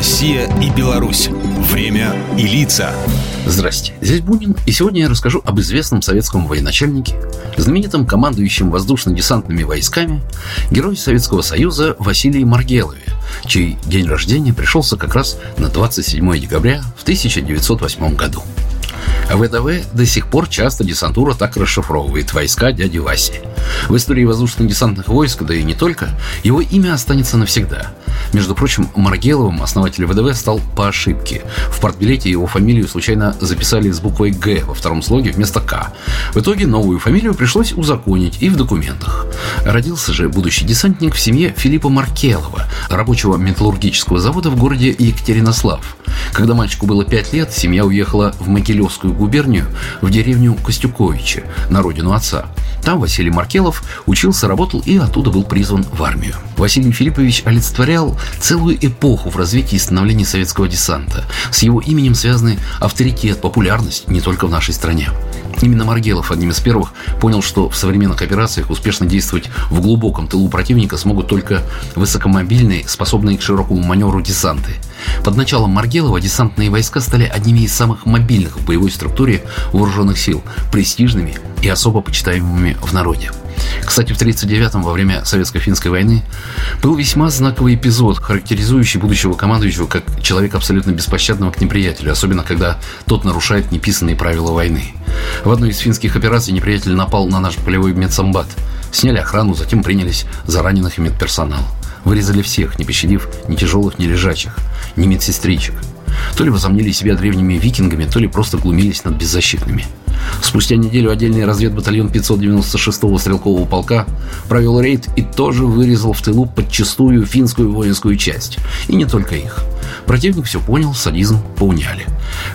Россия и Беларусь. Время и лица. Здрасте, здесь Бунин, и сегодня я расскажу об известном советском военачальнике, знаменитом командующем воздушно-десантными войсками, герое Советского Союза Василии Маргелове, чей день рождения пришелся как раз на 27 декабря в 1908 году. ВДВ до сих пор часто десантура так расшифровывает войска дяди Васи. В истории воздушно-десантных войск, да и не только, его имя останется навсегда. Между прочим, Маргеловым основатель ВДВ стал по ошибке. В портбилете его фамилию случайно записали с буквой «Г» во втором слоге вместо «К». В итоге новую фамилию пришлось узаконить и в документах. Родился же будущий десантник в семье Филиппа Маркелова, рабочего металлургического завода в городе Екатеринослав. Когда мальчику было пять лет, семья уехала в Могилевскую губернию, в деревню Костюковичи, на родину отца. Там Василий Маркелов учился, работал и оттуда был призван в армию. Василий Филиппович олицетворял целую эпоху в развитии и становлении советского десанта. С его именем связаны авторитет, популярность не только в нашей стране. Именно Маргелов одним из первых понял, что в современных операциях успешно действовать в глубоком тылу противника смогут только высокомобильные, способные к широкому маневру десанты. Под началом Маргелова десантные войска стали одними из самых мобильных в боевой структуре вооруженных сил, престижными и особо почитаемыми в народе. Кстати, в 1939-м, во время Советско-финской войны, был весьма знаковый эпизод, характеризующий будущего командующего как человека абсолютно беспощадного к неприятелю, особенно когда тот нарушает неписанные правила войны. В одной из финских операций неприятель напал на наш полевой медсамбат. Сняли охрану, затем принялись за раненых и медперсонал. Вырезали всех, не пощадив ни тяжелых, ни лежачих, ни медсестричек. То ли возомнили себя древними викингами, то ли просто глумились над беззащитными. Спустя неделю отдельный разведбатальон 596-го стрелкового полка провел рейд и тоже вырезал в тылу подчастую финскую воинскую часть. И не только их. Противник все понял, садизм поуняли.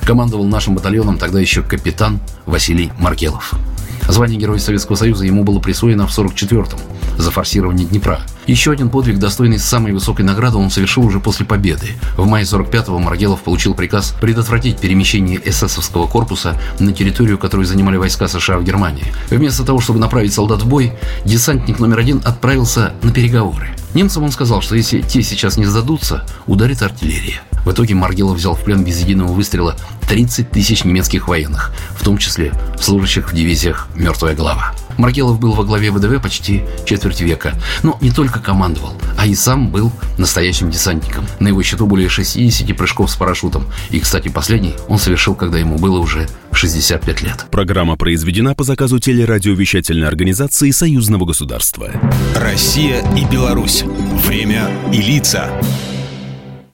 Командовал нашим батальоном тогда еще капитан Василий Маркелов. Звание Героя Советского Союза ему было присвоено в 44-м за форсирование Днепра. Еще один подвиг, достойный самой высокой награды, он совершил уже после победы. В мае 45-го Маргелов получил приказ предотвратить перемещение эсэсовского корпуса на территорию, которую занимали войска США в Германии. Вместо того, чтобы направить солдат в бой, десантник номер один отправился на переговоры. Немцам он сказал, что если те сейчас не сдадутся, ударит артиллерия. В итоге Маргелов взял в плен без единого выстрела 30 тысяч немецких военных, в том числе служащих в дивизиях «Мертвая голова». Маргелов был во главе ВДВ почти четверть века, но не только командовал, а и сам был настоящим десантником. На его счету более 60 прыжков с парашютом. И, кстати, последний он совершил, когда ему было уже 65 лет. Программа произведена по заказу телерадиовещательной организации Союзного государства. Россия и Беларусь. Время и лица.